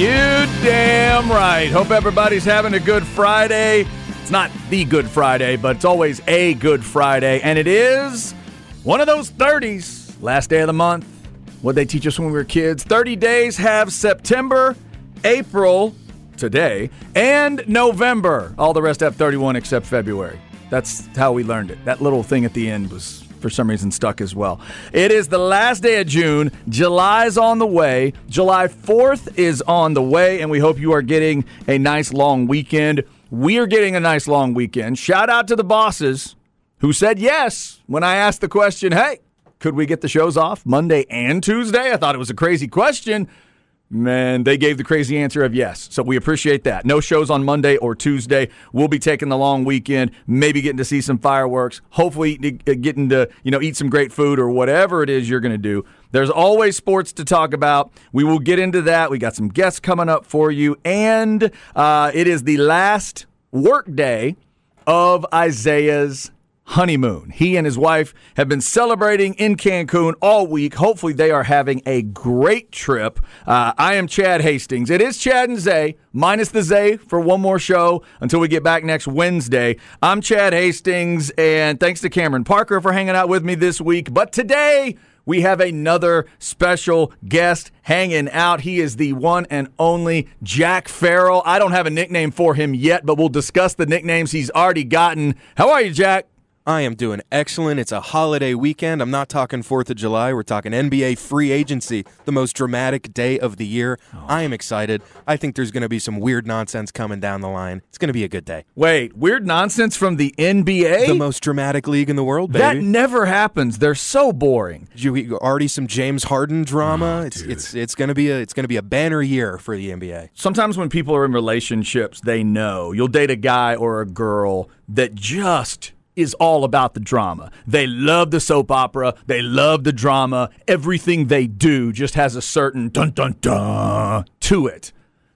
You damn right. Hope everybody's having a good Friday. It's not the Good Friday, but it's always a Good Friday. And it is one of those 30s, last day of the month. What they teach us when we were kids 30 days have September, April, today, and November. All the rest have 31 except February. That's how we learned it. That little thing at the end was for some reason stuck as well. It is the last day of June. July's on the way. July 4th is on the way, and we hope you are getting a nice long weekend. We are getting a nice long weekend. Shout out to the bosses who said yes when I asked the question, hey, could we get the shows off Monday and Tuesday? I thought it was a crazy question. Man, they gave the crazy answer of yes. So we appreciate that. No shows on Monday or Tuesday. We'll be taking the long weekend, maybe getting to see some fireworks, hopefully getting to, you know, eat some great food or whatever it is you're going to do. There's always sports to talk about. We will get into that. We got some guests coming up for you. And uh, it is the last work day of Isaiah's honeymoon. He and his wife have been celebrating in Cancun all week. Hopefully, they are having a great trip. Uh, I am Chad Hastings. It is Chad and Zay, minus the Zay for one more show until we get back next Wednesday. I'm Chad Hastings, and thanks to Cameron Parker for hanging out with me this week. But today, we have another special guest hanging out. He is the one and only Jack Farrell. I don't have a nickname for him yet, but we'll discuss the nicknames he's already gotten. How are you, Jack? I am doing excellent. It's a holiday weekend. I'm not talking 4th of July. We're talking NBA free agency, the most dramatic day of the year. Oh. I am excited. I think there's going to be some weird nonsense coming down the line. It's going to be a good day. Wait, weird nonsense from the NBA? The most dramatic league in the world, baby. That never happens. They're so boring. You already some James Harden drama. Oh, it's it's it's going to be a it's going to be a banner year for the NBA. Sometimes when people are in relationships, they know. You'll date a guy or a girl that just is all about the drama. They love the soap opera. They love the drama. Everything they do just has a certain dun dun dun to it.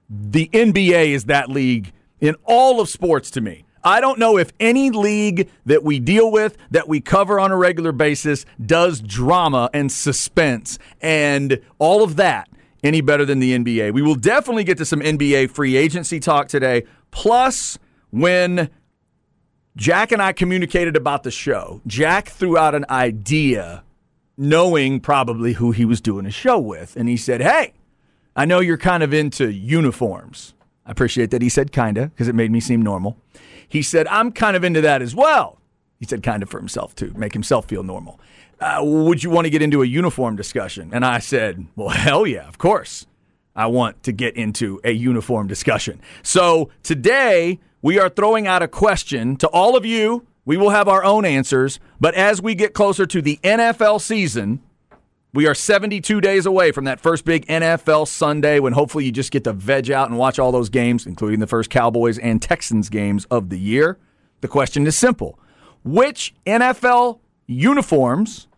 The NBA is that league in all of sports to me. I don't know if any league that we deal with, that we cover on a regular basis, does drama and suspense and all of that any better than the NBA. We will definitely get to some NBA free agency talk today. Plus, when Jack and I communicated about the show. Jack threw out an idea, knowing probably who he was doing a show with. And he said, Hey, I know you're kind of into uniforms. I appreciate that he said kinda because it made me seem normal. He said, I'm kind of into that as well. He said kind of for himself to make himself feel normal. Uh, would you want to get into a uniform discussion? And I said, Well, hell yeah, of course. I want to get into a uniform discussion. So today, we are throwing out a question to all of you. We will have our own answers, but as we get closer to the NFL season, we are 72 days away from that first big NFL Sunday when hopefully you just get to veg out and watch all those games, including the first Cowboys and Texans games of the year. The question is simple Which NFL uniforms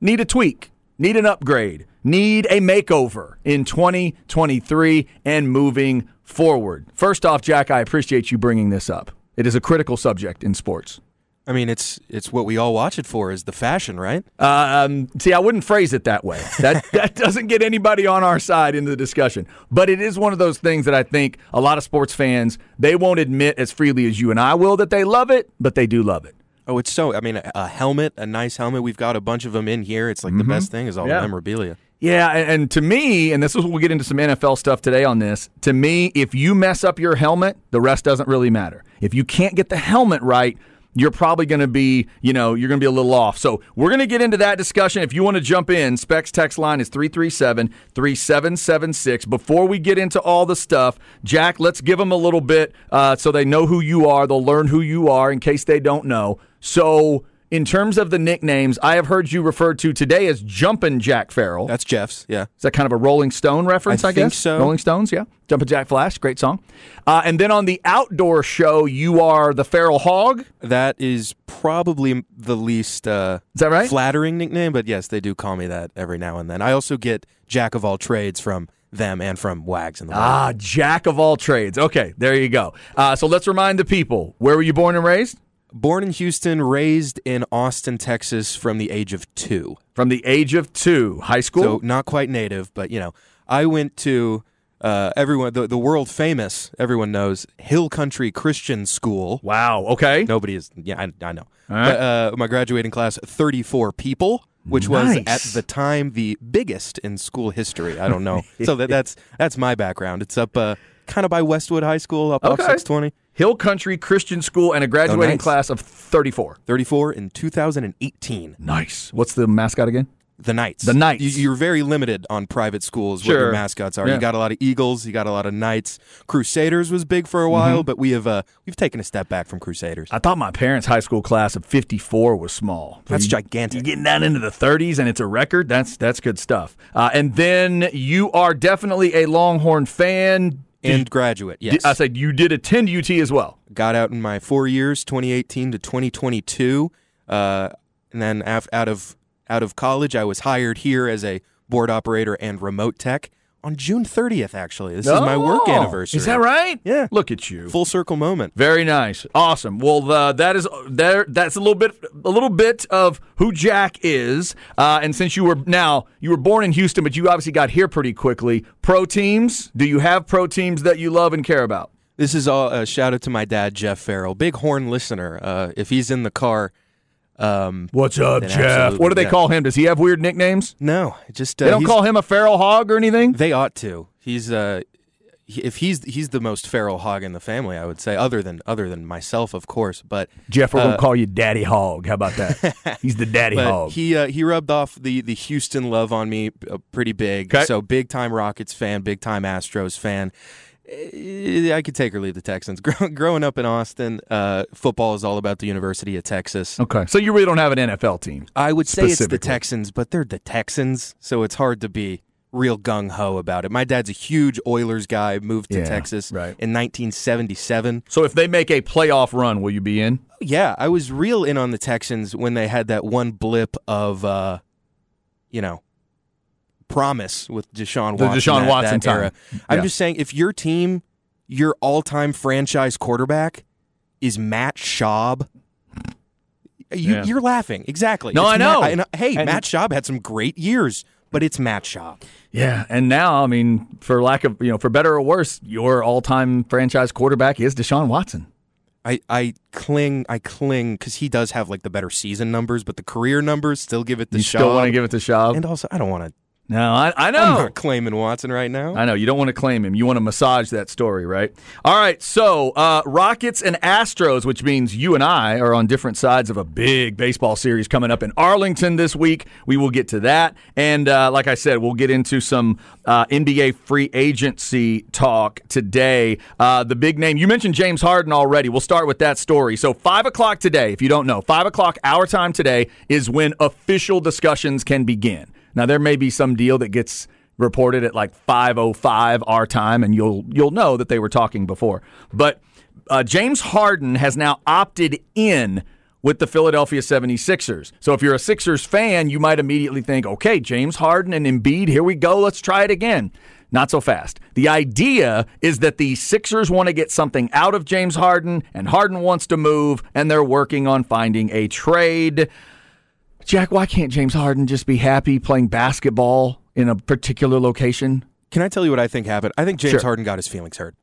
need a tweak, need an upgrade, need a makeover in 2023 and moving forward. First off, Jack, I appreciate you bringing this up. It is a critical subject in sports. I mean, it's it's what we all watch it for is the fashion, right? Uh, um, see, I wouldn't phrase it that way. That that doesn't get anybody on our side in the discussion. But it is one of those things that I think a lot of sports fans they won't admit as freely as you and I will that they love it, but they do love it. Oh, it's so. I mean, a helmet, a nice helmet. We've got a bunch of them in here. It's like mm-hmm. the best thing is all yeah. the memorabilia. Yeah, and, to me, and this is what we'll get into some NFL stuff today on this. To me, if you mess up your helmet, the rest doesn't really matter. If you can't get the helmet right, you're probably going to be, you know, you're going to be a little off. So we're going to get into that discussion. If you want to jump in, Specs text line is 337 3776. Before we get into all the stuff, Jack, let's give them a little bit uh, so they know who you are. They'll learn who you are in case they don't know. So, in terms of the nicknames, I have heard you referred to today as Jumpin' Jack Farrell. That's Jeff's. Yeah. Is that kind of a Rolling Stone reference? I, I think guess so. Rolling Stones, yeah. Jumpin' Jack Flash, great song. Uh, and then on the outdoor show, you are the Feral Hog. That is probably the least uh, Is that right? flattering nickname, but yes, they do call me that every now and then. I also get Jack of all trades from them and from Wags in the. Ah, Jack of all trades. Okay, there you go. Uh, so let's remind the people: where were you born and raised? Born in Houston, raised in Austin, Texas from the age of two. From the age of two, high school. So not quite native, but you know, I went to uh, everyone the, the world famous, everyone knows Hill Country Christian School. wow. Okay. Nobody is. Yeah, I, I know. right. But, uh, my graduating class, thirty-four people, which was at the time the biggest in school history. I don't know. so that, that's that's my background. It's up uh, kind of by Westwood High School, up off six twenty. Hill Country Christian School and a graduating Oh, nice. class of thirty-four. 34 in 2018. Nice. What's the mascot again? The Knights. The Knights. You, you're very limited on private schools what Sure. your mascots are. Yeah. You got a lot of Eagles. You got a lot of Knights. Crusaders was big for a while, but we have uh, we've taken a step back from Crusaders. I thought my parents' high school class of fifty-four was small. That's You- gigantic. You're getting down into the 30s, and it's a record. That's that's good stuff. Uh, and then you are definitely a Longhorn fan. And graduate, yes. I said you did attend UT as well. got out in my four years, 2018 to 2022, uh, and then af- out of out of college, I was hired here as a board operator and remote tech on June 30th. Actually, this is my work Oh, anniversary. Is that right? Yeah. Look at you. Full circle moment. Very nice, awesome. Well, uh, that is there. That's a little bit, a little bit of who Jack is. Uh, and since you were now you were born in Houston, but you obviously got here pretty quickly. Pro teams? Do you have pro teams that you love and care about? This is all a shout out to my dad, Jeff Farrell, big horn listener. Uh, if he's in the car, um, What's up, Jeff? What do they yeah. call him? Does he have weird nicknames? no, just uh, They don't call him a feral hog or anything. They ought to. He's uh, he, if he's he's the most feral hog in the family, I would say, other than other than myself, of course. But Jeff, we're Uh, gonna call you Daddy Hog. How about that? He's the Daddy but Hog. he uh, he rubbed off the the Houston love on me uh, pretty big. Okay. So big time Rockets fan, big time Astros fan. Eh, I could take or leave the Texans. Growing up in Austin, uh, football is all about the University of Texas. okay, so you really don't have an NFL team. I would say it's the Texans, but they're the Texans, so it's hard to be real gung ho about it. My dad's a huge Oilers guy, moved to Yeah, Texas right. in 1977. So if they make a playoff run, will you be in? Yeah, I was real in on the Texans when they had that one blip of, uh, you know, promise with Deshaun The Watson. Deshaun that- Watson that time. era. I'm just saying, if your team, your all-time franchise quarterback is Matt Schaub. You, Yeah. You're laughing. Exactly. No, It's I know. Matt- and, uh, hey, And- Matt Schaub had some great years, but it's Matt Schaub. Yeah, and now I mean, for lack of you know, for better or worse, your all-time franchise quarterback is Deshaun Watson. I, I cling I cling because he does have like the better season numbers, but the career numbers still give it to You Schaub. still want to give it to Schaub? and also, I don't want to. No, I, I know. I'm not claiming Watson right now. I know you don't want to claim him. You want to massage that story, right? All right. So uh, Rockets and Astros, which means you and I are on different sides of a big baseball series coming up in Arlington this week. We will get to that, and uh, like I said, we'll get into some uh, NBA free agency talk today. Uh, the big name you mentioned James Harden already. We'll start with that story. So five o'clock today, if you don't know, five o'clock our time today is when official discussions can begin. Now there may be some deal that gets reported at like 5:05 our time and you'll you'll know that they were talking before. But uh, James Harden has now opted in with the Philadelphia 76ers. So if you're a Sixers fan, you might immediately think, "Okay, James Harden and Embiid, here we go. Let's try it again." Not so fast. The idea is that the Sixers want to get something out of James Harden and Harden wants to move and they're working on finding a trade. Jack, why can't James Harden just be happy playing basketball in a particular location? Can I tell you what I think happened? I think James Sure. Harden got his feelings hurt.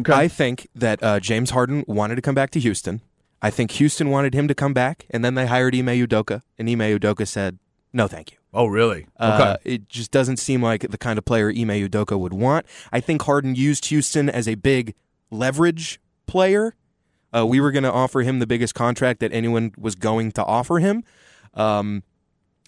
Okay. I think that uh, James Harden wanted to come back to Houston. I think Houston wanted him to come back, and then they hired Ime Udoka, and Ime Udoka said, "No, thank you." oh, really? Uh, it just doesn't seem like the kind of player Ime Udoka would want. I think Harden used Houston as a big leverage player. Uh, we were going to offer him the biggest contract that anyone was going to offer him. Um,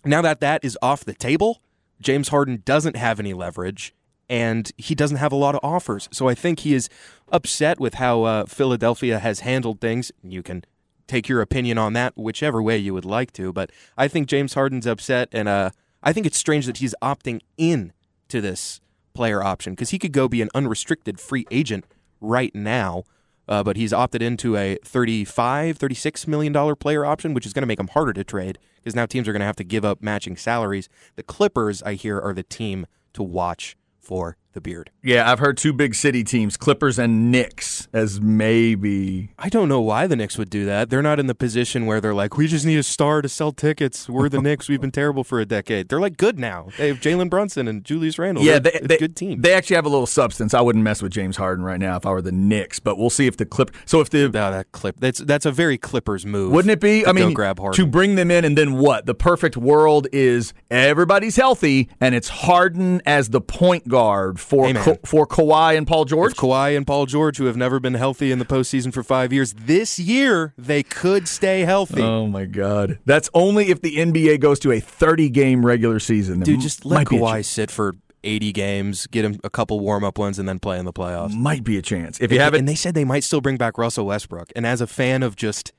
now that that is off the table, James Harden doesn't have any leverage and he doesn't have a lot of offers. So I think he is upset with how uh, Philadelphia has handled things. You can take your opinion on that whichever way you would like to, but I think James Harden's upset, and uh, I think it's strange that he's opting in to this player option because he could go be an unrestricted free agent right now. Uh, but he's opted into a 35 36 million dollar player option which is going to make him harder to trade because now teams are going to have to give up matching salaries. The clippers i hear are the team to watch for the beard. Yeah, I've heard two big city teams, Clippers and Knicks, as maybe. I don't know why the Knicks would do that. They're not in the position where they're like, we just need a star to sell tickets. We're the Knicks. We've been terrible for a decade. They're like good now. They have Jalen Brunson and Julius Randle. Yeah, they're they, good team. They actually have a little substance. I wouldn't mess with James Harden right now if I were the Knicks, but we'll see if the Clip. So if the no, that clip that's that's a very Clippers move. Wouldn't it be? I mean, grab Harden. to bring them in and then what? The perfect world is everybody's healthy and it's Harden as the point guard for Hey, Ka- for Kawhi and Paul George. If Kawhi and Paul George, who have never been healthy in the postseason for five years, this year they could stay healthy. Oh my God! That's only if the NBA goes to a 30 game regular season. Dude, just let might Kawhi chance. sit for 80 games, get him a couple warm up ones, and then play in the playoffs. Might be a chance if you have it. And they said they might still bring back Russell Westbrook. And as a fan of just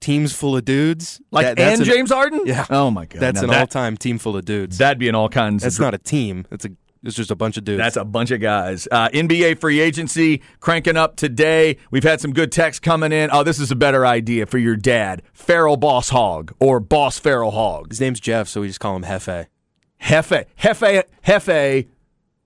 teams full of dudes, Like that- and an- James Harden. Yeah. Oh my God! that's Now an that- all time team full of dudes. That'd be an all kinds. That's of, not a team. That's a. It's just a bunch of dudes. That's a bunch of guys. Uh, NBA free agency cranking up today. We've had some good texts coming in. Oh, this is a better idea for your dad, Feral Boss Hog or Boss Feral Hog. His name's Jeff, so we just call him Hefe. Hefe, Hefe, Hefe,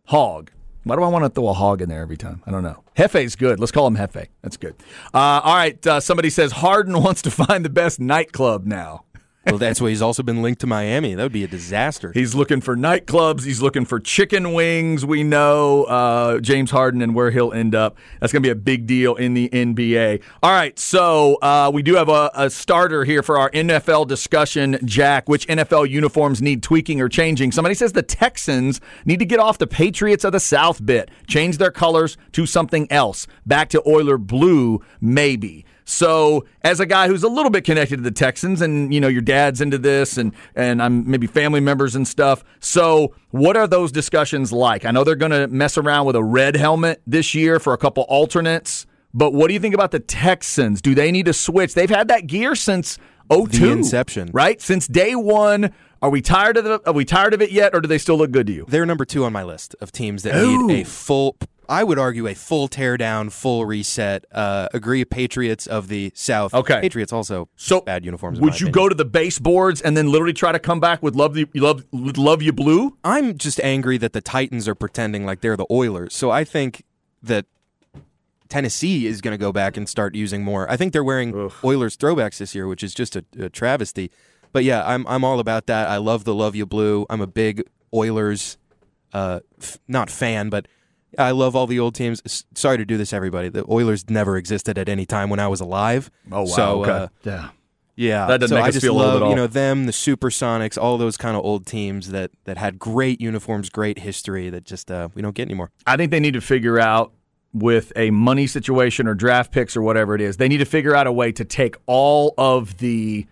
Hog. Why do I want to throw a hog in there every time? I don't know. Hefe's good. Let's call him Hefe. That's good. Uh, all right. Uh, somebody says Harden wants to find the best nightclub now. Well, that's why he's also been linked to Miami. That would be a disaster. He's looking for nightclubs. He's looking for chicken wings. We know uh, James Harden and where he'll end up. That's going to be a big deal in the NBA. All right, so uh, we do have a, a starter here for our NFL discussion, Jack. Which NFL uniforms need tweaking or changing? Somebody says the Texans need to get off the Patriots of the South bit, change their colors to something else. Back to Oiler blue, maybe. So, as a guy who's a little bit connected to the Texans, and you know your dad's into this, and and I'm maybe family members and stuff. So, what are those discussions like? I know they're going to mess around with a red helmet this year for a couple alternates, but what do you think about the Texans? Do they need to switch? They've had that gear since 02, The inception. right? Since day one. Are we tired of the, Are we tired of it yet, or do they still look good to you? They're number two on my list of teams that Ooh. need a full. I would argue a full teardown, full reset. Uh, agree, Patriots of the South. Okay. Patriots also So, bad uniforms. Would you opinion. go to the baseboards and then literally try to come back with love you love love you blue? I'm just angry that the Titans are pretending like they're the Oilers. So I think that Tennessee is going to go back and start using more. I think they're wearing Oilers throwbacks this year, which is just a, a travesty. But yeah, I'm I'm all about that. I love the Love You Blue. I'm a big Oilers, uh, f- not fan, but I love all the old teams. S- Sorry to do this, everybody. The Oilers never existed at any time when I was alive. Oh wow! So, okay. uh, yeah. yeah, That doesn't so make I us just feel love at all. you know them, the Supersonics, all those kind of old teams that that had great uniforms, great history that just uh, we don't get anymore. I think they need to figure out with a money situation or draft picks or whatever it is. They need to figure out a way to take all of the,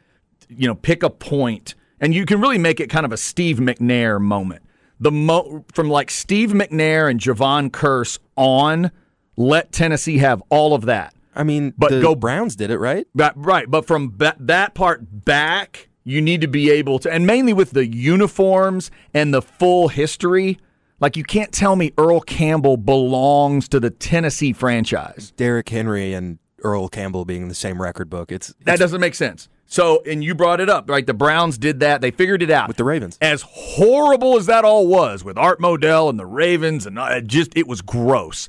you know, pick a point, and you can really make it kind of a Steve McNair moment. The mo- from like Steve McNair and Jevon Kearse on, let Tennessee have all of that. I mean, But the go- Browns did it right. Right, right. But from ba- that part back, you need to be able to, and mainly with the uniforms and the full history. Like you can't tell me Earl Campbell belongs to the Tennessee franchise. Derrick Henry and Earl Campbell being in the same record book. It's, That doesn't make sense. So, and you brought it up, right? The Browns did that. They figured it out with the Ravens. as horrible as that all was with Art Modell and the Ravens, and uh, it just it was gross.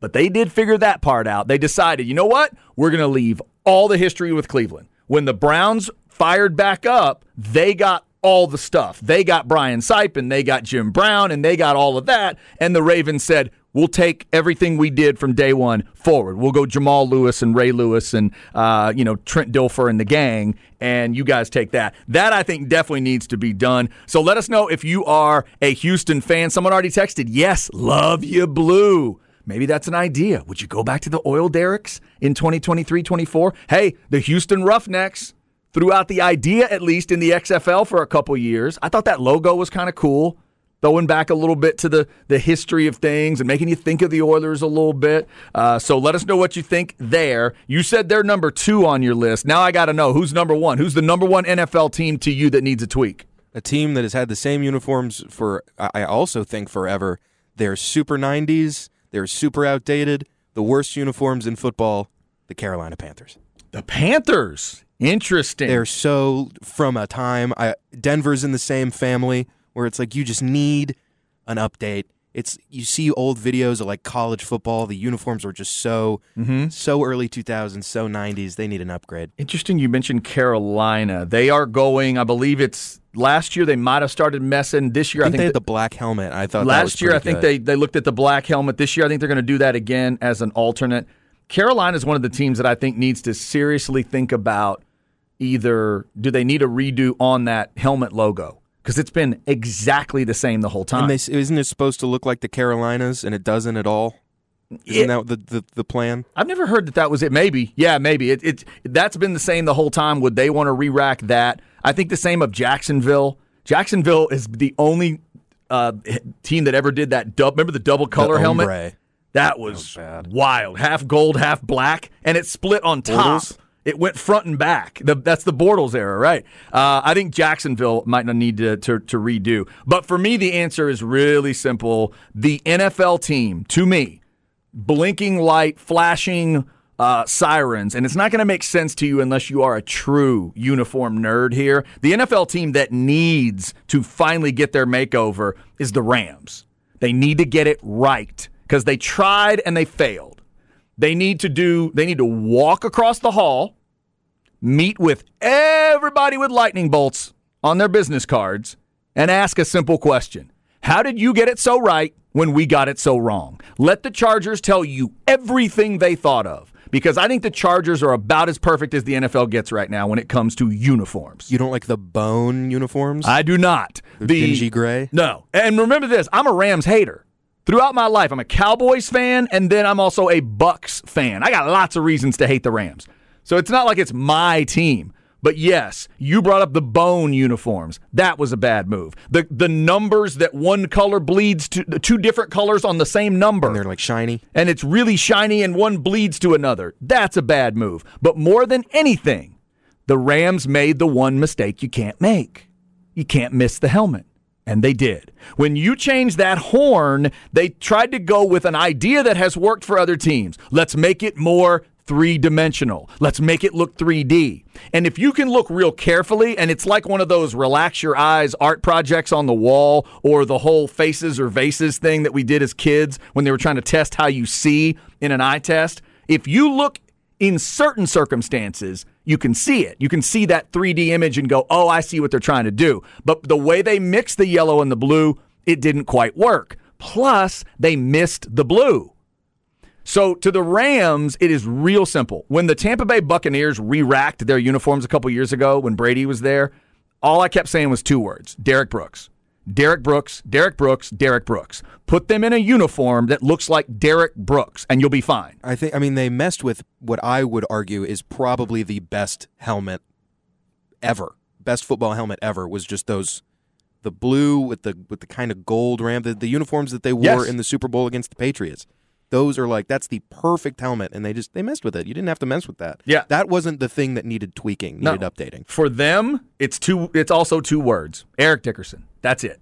But they did figure that part out. They decided, you know what? We're going to leave all the history with Cleveland. When the Browns fired back up, they got all the stuff. They got Brian Sipin, they got Jim Brown, and they got all of that. And the Ravens said, We'll take everything we did from day one forward. We'll go Jamal Lewis and Ray Lewis and uh, you know Trent Dilfer and the gang, and you guys take that. That I think definitely needs to be done. So let us know if you are a Houston fan. Someone already texted, yes, love you blue. Maybe that's an idea. Would you go back to the oil derricks in 2023 24? Hey, the Houston Roughnecks threw out the idea, at least in the XFL, for a couple years. I thought that logo was kind of cool. Throwing back a little bit to the, the history of things and making you think of the Oilers a little bit. Uh, so let us know what you think there. You said they're number two on your list. Now I got to know who's number one. Who's the number one NFL team to you that needs a tweak? A team that has had the same uniforms for, I also think, forever. They're super 90s. They're super outdated. The worst uniforms in football, the Carolina Panthers. The Panthers. Interesting. They're so from a time. I, Denver's in the same family where it's like you just need an update. It's you see old videos of like college football. The uniforms were just so Mm-hmm. so early 2000s, so 90s. They need an upgrade. Interesting you mentioned Carolina. They are going, I believe it's last year they might have started messing. This year I I think, think, they had the black helmet. I thought that was last year I think good. they they looked at the black helmet. This year I think they're going to do that again as an alternate. Carolina is one of the teams that I think needs to seriously think about either do they need a redo on that helmet logo because it's been exactly the same the whole time. And they, isn't it supposed to look like the Carolinas, and it doesn't at all? Isn't that the, the the plan? I've never heard that that was it. Maybe, yeah, maybe it, it. That's been the same the whole time. Would they want to re-rack that? I think the same of Jacksonville. Jacksonville is the only uh, team that ever did that. Dub, remember the double color The helmet? ombre. That was wild. Half gold, half black, and it split on top. Bortles? It went front and back. The, that's the Bortles era, right? Uh, I think Jacksonville might not need to, to, to redo. But for me, the answer is really simple. The NFL team, to me, blinking light, flashing uh, sirens, and it's not going to make sense to you unless you are a true uniform nerd here. The NFL team that needs to finally get their makeover is the Rams. They need to get it right because they tried and they failed. They need to do. They need to walk across the hall, meet with everybody with lightning bolts on their business cards, and ask a simple question How did you get it so right when we got it so wrong? Let the Chargers tell you everything they thought of because I think the Chargers are about as perfect as the NFL gets right now when it comes to uniforms. You don't like the bone uniforms? I do not. The dingy gray? No. And remember this I'm a Rams hater. Throughout my life, I'm a Cowboys fan, and then I'm also a Bucks fan. I got lots of reasons to hate the Rams. So it's not like it's my team. But yes, you brought up the bone uniforms. That was a bad move. The the numbers that one color bleeds to the two different colors on the same number. and they're like shiny. and it's really shiny and one bleeds to another. That's a bad move. But more than anything, the Rams made the one mistake you can't make. You can't miss the helmet. And they did. When you change that horn, they tried to go with an idea that has worked for other teams. Let's make it more three dimensional. Let's make it look 3D. And if you can look real carefully, and it's like one of those relax your eyes art projects on the wall or the whole faces or vases thing that we did as kids when they were trying to test how you see in an eye test. If you look in certain circumstances, you can see it. You can see that 3D image and go, oh, I see what they're trying to do. But the way they mixed the yellow and the blue, it didn't quite work. Plus, they missed the blue. So to the Rams, it is real simple. When the Tampa Bay Buccaneers re-racked their uniforms a couple years ago when Brady was there, all I kept saying was two words: Derrick Brooks. Derrick Brooks, Derrick Brooks, Derrick Brooks. Put them in a uniform that looks like Derrick Brooks, and you'll be fine. I think. I mean, they messed with what I would argue is probably the best helmet ever. Best football helmet ever was just those, the blue with the with the kind of gold ram, the, the uniforms that they wore Yes. in the Super Bowl against the Patriots. Those are like that's the perfect helmet, and they just they messed with it. You didn't have to mess with that. Yeah. that wasn't the thing that needed tweaking, No. needed updating. For them, it's two. It's also two words: Eric Dickerson. That's it.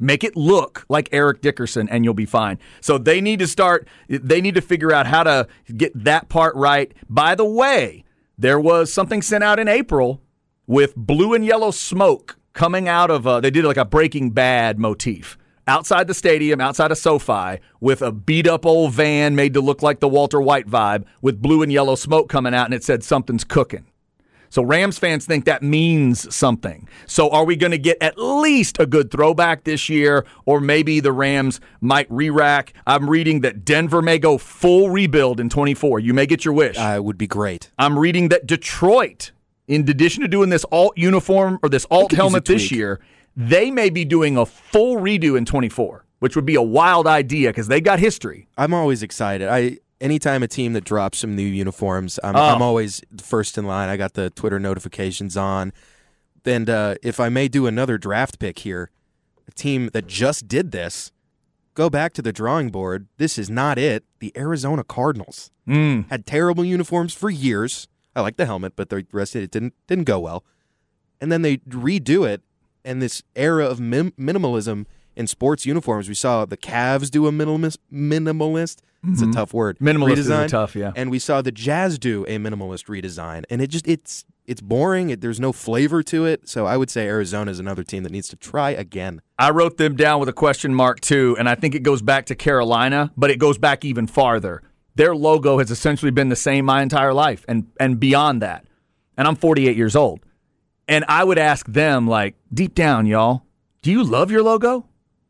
Make it look like Eric Dickerson, and you'll be fine. So they need to start. They need to figure out how to get that part right. By the way, there was something sent out in April with blue and yellow smoke coming out of. Uh, they did like a Breaking Bad motif outside the stadium, outside of SoFi, with a beat up old van made to look like the Walter White vibe, with blue and yellow smoke coming out, and it said something's cooking. So Rams fans think that means something. So are we going to get at least a good throwback this year, or maybe the Rams might re-rack? I'm reading that Denver may go full rebuild in 24. You may get your wish. Uh, it would be great. I'm reading that Detroit, in addition to doing this alt uniform or this alt could use a helmet this year, they may be doing a full redo in 24. which would be a wild idea because they got history. I'm always excited. I anytime a team that drops some new uniforms, I'm, Oh. I'm always first in line. I got the Twitter notifications on. And uh, if I may do another draft pick here, a team that just did this, go back to the drawing board. This is not it. The Arizona Cardinals Mm. had terrible uniforms for years. I like the helmet, but the rest of it didn't didn't go well. And then they redo it, and this era of mim- minimalism in sports uniforms. We saw the Cavs do a minimalist. Minimalist. It's a tough word. Mm-hmm. Minimalist is a tough, yeah. And we saw the Jazz do a minimalist redesign, and it just it's it's boring. It, there's no flavor to it. So I would say Arizona is another team that needs to try again. I wrote them down with a question mark too, and I think it goes back to Carolina, but it goes back even farther. Their logo has essentially been the same my entire life and and beyond that. And I'm 48 years old. And I would ask them like deep down, y'all, do you love your logo?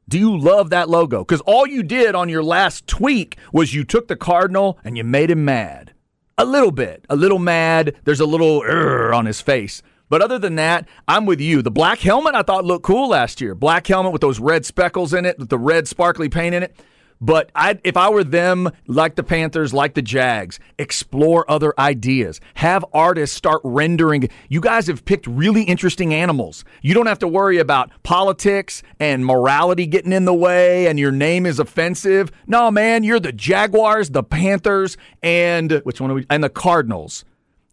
Do you love that logo? Cuz all you did on your last tweak was you took the Cardinal and you made him mad. A little bit, a little mad. There's a little on his face. But other than that, I'm with you. The black helmet I thought looked cool last year. Black helmet with those red speckles in it, with the red sparkly paint in it. But I, if I were them, like the Panthers, like the Jags, explore other ideas. Have artists start rendering. You guys have picked really interesting animals. You don't have to worry about politics and morality getting in the way and your name is offensive. No, man, you're the Jaguars, the Panthers, and which one are we? And the Cardinals.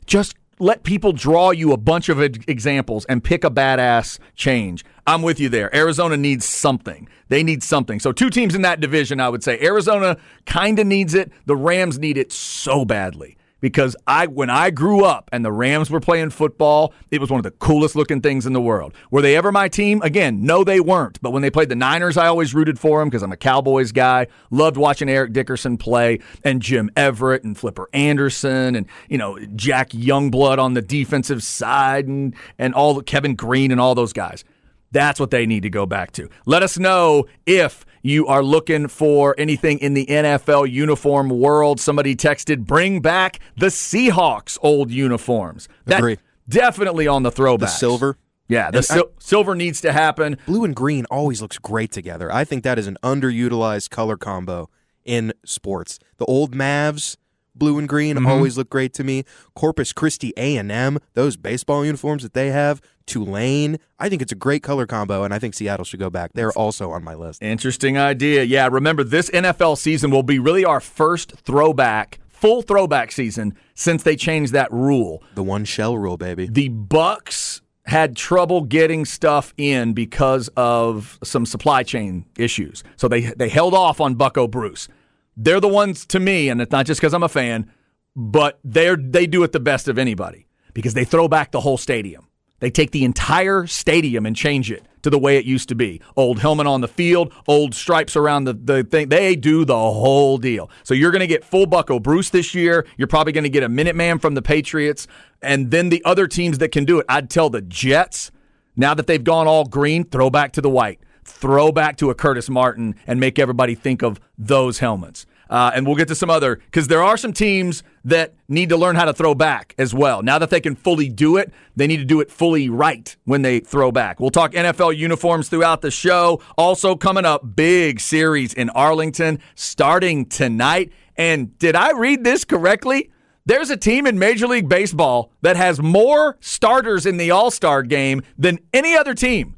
Just let people draw you a bunch of examples and pick a badass change. I'm with you there. Arizona needs something. They need something. So two teams in that division, I would say. Arizona kind of needs it. The Rams need it so badly. Because I when I grew up and the Rams were playing football, it was one of the coolest looking things in the world. Were they ever my team? Again, no they weren't. But when they played the Niners, I always rooted for them because I'm a Cowboys guy. Loved watching Eric Dickerson play and Jim Everett and Flipper Anderson and you know Jack Youngblood on the defensive side and and all Kevin Greene and all those guys. That's what they need to go back to. Let us know if you are looking for anything in the NFL uniform world. Somebody texted, bring back the Seahawks old uniforms. That Agree. Definitely on the throwback. The silver. Yeah, the And I- silver needs to happen. Blue and green always looks great together. I think that is an underutilized color combo in sports. The old Mavs, blue and green, Mm-hmm. always look great to me. Corpus Christi A and M, those baseball uniforms that they have. Tulane, I think it's a great color combo, and I think Seattle should go back. They're also on my list. Interesting idea. Yeah, remember this NFL season will be really our first throwback, full throwback season since they changed that rule. The one shell rule, baby. the Bucks had trouble getting stuff in because of some supply chain issues. So they they held off on Bucco Bruce. They're the ones to me, and it's not just because I'm a fan, but they're they do it the best of anybody because they throw back the whole stadium. They take the entire stadium and change it to the way it used to be. Old helmet on the field, old stripes around the, the thing. They do the whole deal. So you're going to get full Bucco Bruce this year. You're probably going to get a Minuteman from the Patriots. And then the other teams that can do it, I'd tell the Jets, now that they've gone all green, throw back to the white. Throw back to a Curtis Martin and make everybody think of those helmets. Uh, and we'll get to some other because there are some teams that need to learn how to throw back as well. Now that they can fully do it, they need to do it fully right when they throw back. We'll talk NFL uniforms throughout the show. Also coming up, big series in Arlington starting tonight. And did I read this correctly? There's a team in Major League Baseball that has more starters in the All Star game than any other team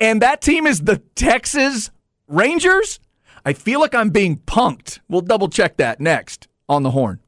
and that team is the Texas Rangers. I feel like I'm being punked. We'll double check that next on the horn.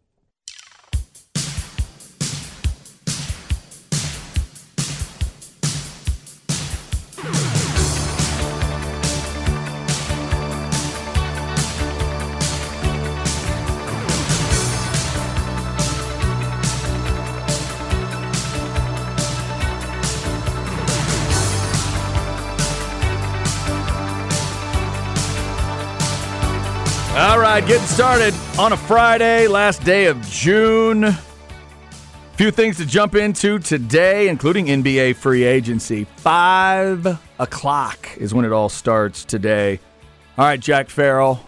Getting started on a Friday, last day of June. A Few things to jump into today, including NBA free agency. Five o'clock is when it all starts today. All right, Jack Farrell.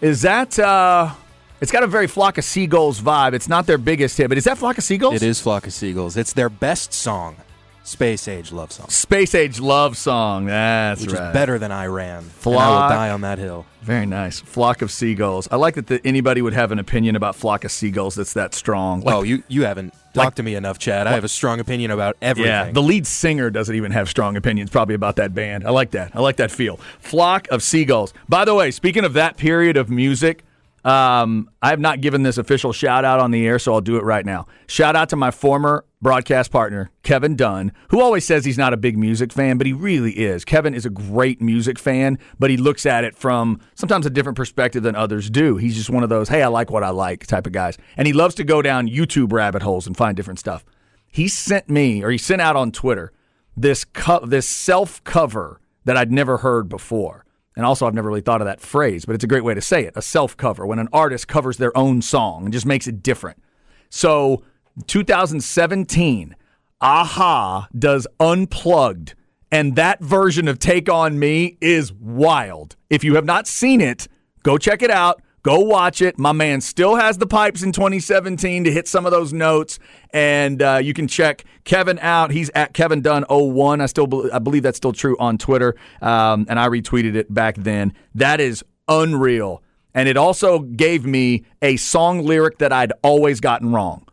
Is that uh it's got a very flock of seagulls vibe. It's not their biggest hit, but is that flock of seagulls? It is Flock of Seagulls. It's their best song. Space Age love song, Space Age love song. That's which right. is better than I ran. And I Flock. will die on that hill. Very nice. Flock of seagulls. I like that the, anybody would have an opinion about flock of seagulls that's that strong. Like, oh, you you haven't talked to me enough, Chad. I have a strong opinion about everything. Yeah, the lead singer doesn't even have strong opinions probably about that band. I like that. I like that feel. Flock of Seagulls. By the way, speaking of that period of music, um, I have not given this official shout out on the air, so I'll do it right now. Shout out to my former broadcast partner, Kevin Dunn, who always says he's not a big music fan, but he really is. Kevin is a great music fan, but he looks at it from sometimes a different perspective than others do. He's just one of those, hey, I like what I like type of guys. And he loves to go down YouTube rabbit holes and find different stuff. He sent me, or he sent out on Twitter, this co- this self cover that I'd never heard before. And also, I've never really thought of that phrase, but it's a great way to say it a self cover, when an artist covers their own song and just makes it different. So, 2017, a-ha does Unplugged, and that version of Take On Me is wild. If you have not seen it, go check it out. Go watch it. My man still has the pipes in 2017 to hit some of those notes, and uh, you can check Kevin out. He's at Kevin Dunn 01. I still be- I believe that's still true on Twitter, um, and I retweeted it back then. That is unreal, and it also gave me a song lyric that I'd always gotten wrong.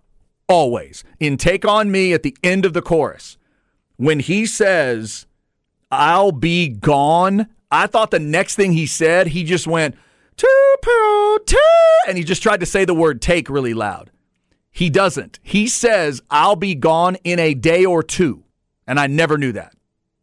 Always in "Take on Me" at the end of the chorus, when he says I'll be gone. I thought the next thing he said, he just went, and he just tried to say the word take really loud. He doesn't. He says, I'll be gone in a day or two. And I never knew that,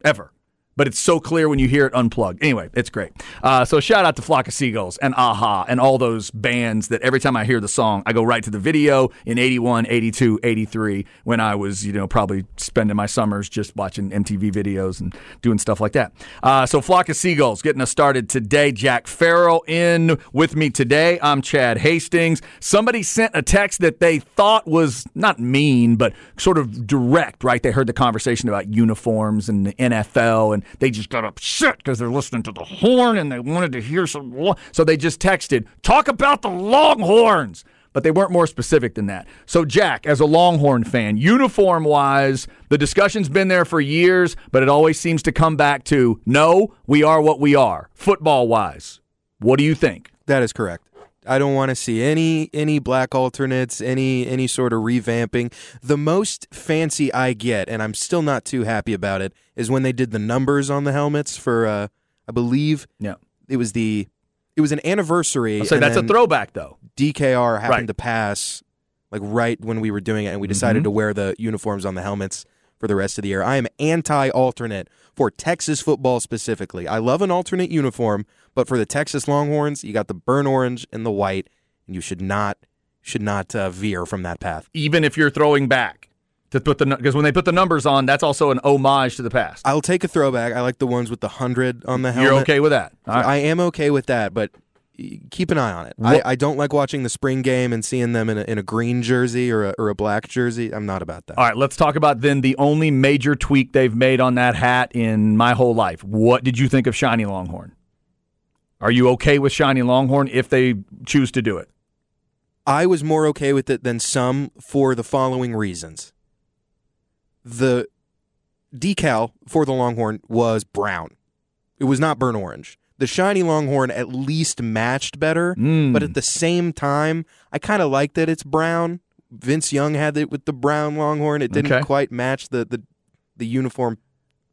ever. But it's so clear when you hear it unplugged. Anyway, it's great. Uh, so shout out to Flock of Seagulls and a-ha and all those bands that every time I hear the song, I go right to the video in 81, 82, 83 when I was, you know, probably spending my summers just watching MTV videos and doing stuff like that. Uh, so Flock of Seagulls getting us started today. Jack Farrell in with me today. I'm Chad Hastings. Somebody sent a text that they thought was not mean, but sort of direct, right? They heard the conversation about uniforms and the NFL and they just got upset because they're listening to the horn and they wanted to hear some. lo- So they just texted, talk about the Longhorns. But they weren't more specific than that. So, Jack, as a Longhorn fan, uniform wise, the discussion's been there for years, but it always seems to come back to no, we are what we are, football wise. What do you think? That is correct. I don't want to see any any black alternates, any any sort of revamping. The most fancy I get, and I'm still not too happy about it, is when they did the numbers on the helmets for uh I believe Yeah. it was the it was an anniversary. Say that's a throwback, though. DKR happened Right. to pass like right when we were doing it, and we decided Mm-hmm. to wear the uniforms on the helmets for the rest of the year. I am anti-alternate for Texas football specifically. I love an alternate uniform, but for the Texas Longhorns, you got the burnt orange and the white, and you should not should not uh, veer from that path. Even if you're throwing back to put the because when they put the numbers on, that's also an homage to the past. I'll take a throwback. I like the ones with the hundred on the helmet. You're okay with that? Right. I am okay with that, but keep an eye on it. I, I don't like watching the spring game and seeing them in a, in a green jersey or a, or a black jersey. I'm not about that. All right, let's talk about then the only major tweak they've made on that hat in my whole life. What did you think of Shiny Longhorn? Are you okay with Shiny Longhorn if they choose to do it? I was more okay with it than some for the following reasons. The decal for the Longhorn was brown. It was not burnt orange. The shiny Longhorn at least matched better, Mm. but at the same time, I kind of like that it's brown. Vince Young had it with the brown Longhorn. It didn't Okay. quite match the, the the uniform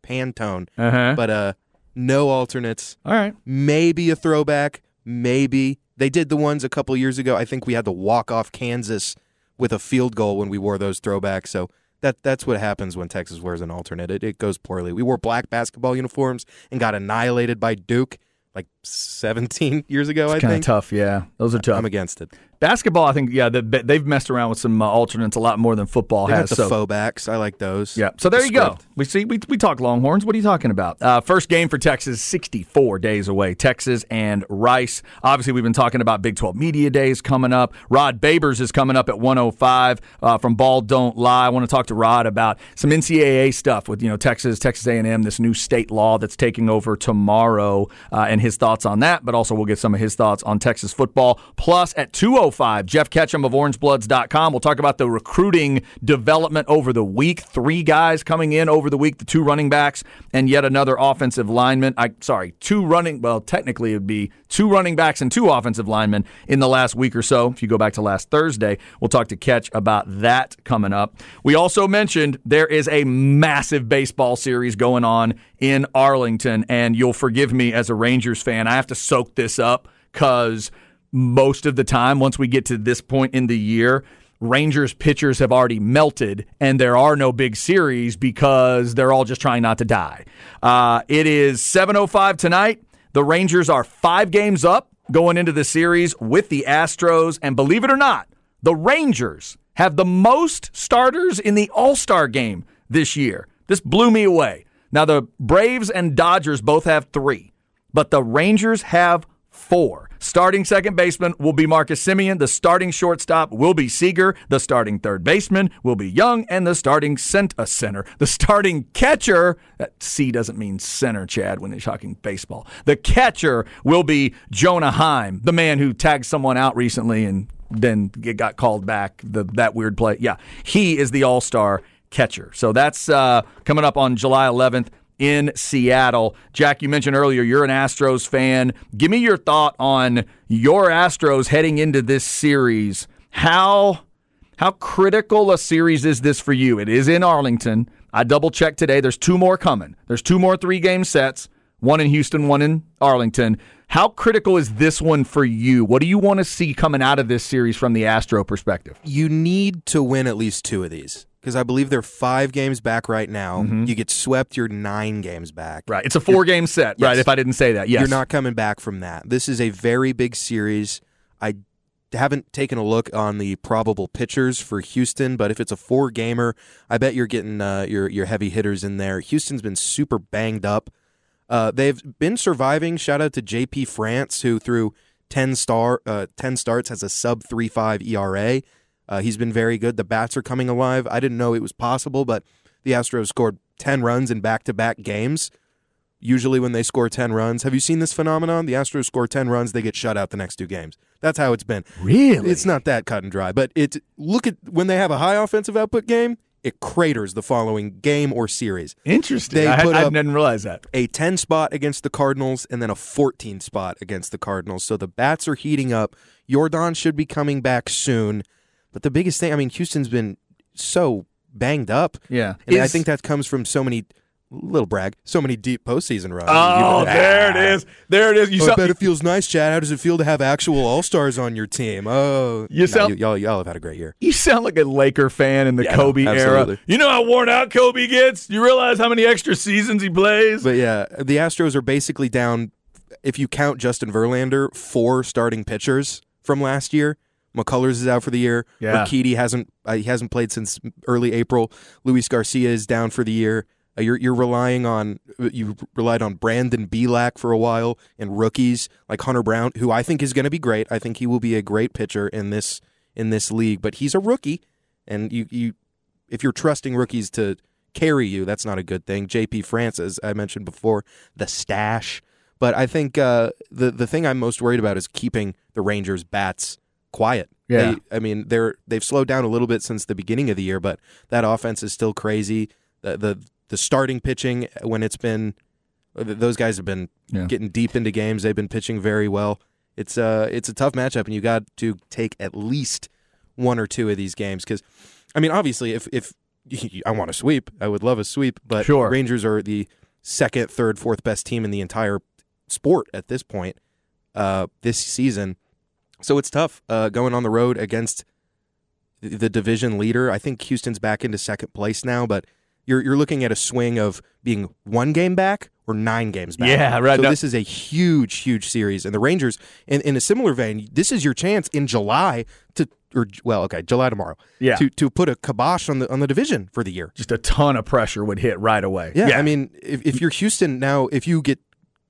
Pantone, Uh-huh. but uh, no alternates All right. maybe a throwback, maybe they did the ones a couple years ago. I think we had to walk off Kansas with a field goal when we wore those throwbacks. So that that's what happens when Texas wears an alternate. It, it goes poorly. We wore black basketball uniforms and got annihilated by Duke like 17 years ago. I Kind of think tough, yeah. Those are tough. I'm against it. Basketball, I think, yeah, they- they've messed around with some uh, alternates a lot more than football They got has. the so faux backs. I like those. Yeah. So there The you go. We see we, we talk Longhorns. What are you talking about? Uh, first game for Texas, 64 days away. Texas and Rice. Obviously, we've been talking about Big 12 Media Days coming up. Rod Babers is coming up at 105 uh, from Ball Don't Lie. I want to talk to Rod about some NCAA stuff with you know Texas, Texas A&M, this new state law that's taking over tomorrow, uh, and his thoughts on that. But also, we'll get some of his thoughts on Texas football. Plus, at 705. Jeff Ketchum of orangebloods.com. We'll talk about the recruiting development over the week. Three guys coming in over the week, the two running backs and yet another offensive lineman. I sorry, two running well, technically it would be two running backs and two offensive linemen in the last week or so. If you go back to last Thursday, we'll talk to Ketch about that coming up. We also mentioned there is a massive baseball series going on in Arlington, and you'll forgive me as a Rangers fan. I have to soak this up because most of the time, once we get to this point in the year, Rangers pitchers have already melted, and there are no big series because they're all just trying not to die. Uh, it is 7:05 tonight. The Rangers are five games up going into the series with the Astros, and believe it or not, the Rangers have the most starters in the All Star game this year. This blew me away. Now the Braves and Dodgers both have three, but the Rangers have four. Starting second baseman will be Marcus Semien. The starting shortstop will be Seager. The starting third baseman will be Young. And the starting uh, center, the starting catcher, that C doesn't mean center, Chad, when you're talking baseball. The catcher will be Jonah Heim, the man who tagged someone out recently and then it got called back, the, that weird play. Yeah, he is the all star catcher. So that's uh, coming up on July 11th in Seattle. Jack, you mentioned earlier you're an Astros fan. Give me your thought on your Astros heading into this series. How how critical a series is this for you? It is in Arlington. I double checked today. There's two more coming. There's two more three game sets. One in Houston, one in Arlington. How critical is this one for you? What do you want to see coming out of this series from the Astro perspective? You need to win at least two of these because I believe they're five games back right now. Mm-hmm. You get swept, you're nine games back. Right. It's a 4 you're, game set, yes. right? If I didn't say that, yes. You're not coming back from that. This is a very big series. I haven't taken a look on the probable pitchers for Houston, but if it's a four gamer, I bet you're getting uh, your your heavy hitters in there. Houston's been super banged up. Uh, they've been surviving. Shout out to JP France, who through ten star uh, ten starts has a sub three five ERA. Uh, he's been very good. The bats are coming alive. I didn't know it was possible, but the Astros scored 10 runs in back to back games. Usually, when they score 10 runs, have you seen this phenomenon? The Astros score 10 runs, they get shut out the next two games. That's how it's been. Really? It's not that cut and dry, but it look at when they have a high offensive output game, it craters the following game or series. Interesting. They I, put I, I didn't realize that. A 10 spot against the Cardinals and then a 14 spot against the Cardinals. So the bats are heating up. Yordan should be coming back soon. But the biggest thing, I mean, Houston's been so banged up. Yeah. And Is, I think that comes from so many little brag, so many deep postseason runs. Oh, there it ah. is. There it is. You oh, I bet it feels nice, Chad. How does it feel to have actual All Stars on your team? Oh, you sound you, all y'all have had a great year. You sound like a Laker fan in the yeah, Kobe era. You know how worn out Kobe gets. You realize how many extra seasons he plays. But yeah, the Astros are basically down. If you count Justin Verlander, four starting pitchers from last year. McCullers is out for the year. Yeah. Urquidy hasn't uh, he hasn't played since early April. Luis Garcia is down for the year. Uh, you're you're relying on you relied on Brandon Bielak for a while and rookies like Hunter Brown, who I think is going to be great. I think he will be a great pitcher in this in this league, but he's a rookie, and you you if you're trusting rookies to carry you, that's not a good thing. J.P. France, as I mentioned before, the stash. But I think uh, the the thing I'm most worried about is keeping the Rangers bats quiet. Yeah, they, I mean they're they've slowed down a little bit since the beginning of the year, but that offense is still crazy. The the, the starting pitching when it's been those guys have been yeah. getting deep into games. They've been pitching very well. It's uh it's a tough matchup, and you got to take at least one or two of these games because, I mean, obviously, if if I want a sweep, I would love a sweep, but sure. Rangers are the second, third, fourth best team in the entire sport at this point uh, this season. So it's tough uh, going on the road against the division leader. I think Houston's back into second place now, but you're you're looking at a swing of being one game back or nine games back. Yeah, right. So no. this is a huge, huge series, and the Rangers, in, in a similar vein, this is your chance in July to, or well, okay, July tomorrow. Yeah. To to put a kibosh on the on the division for the year. Just a ton of pressure would hit right away. Yeah, yeah. I mean, if, if you're Houston now, if you get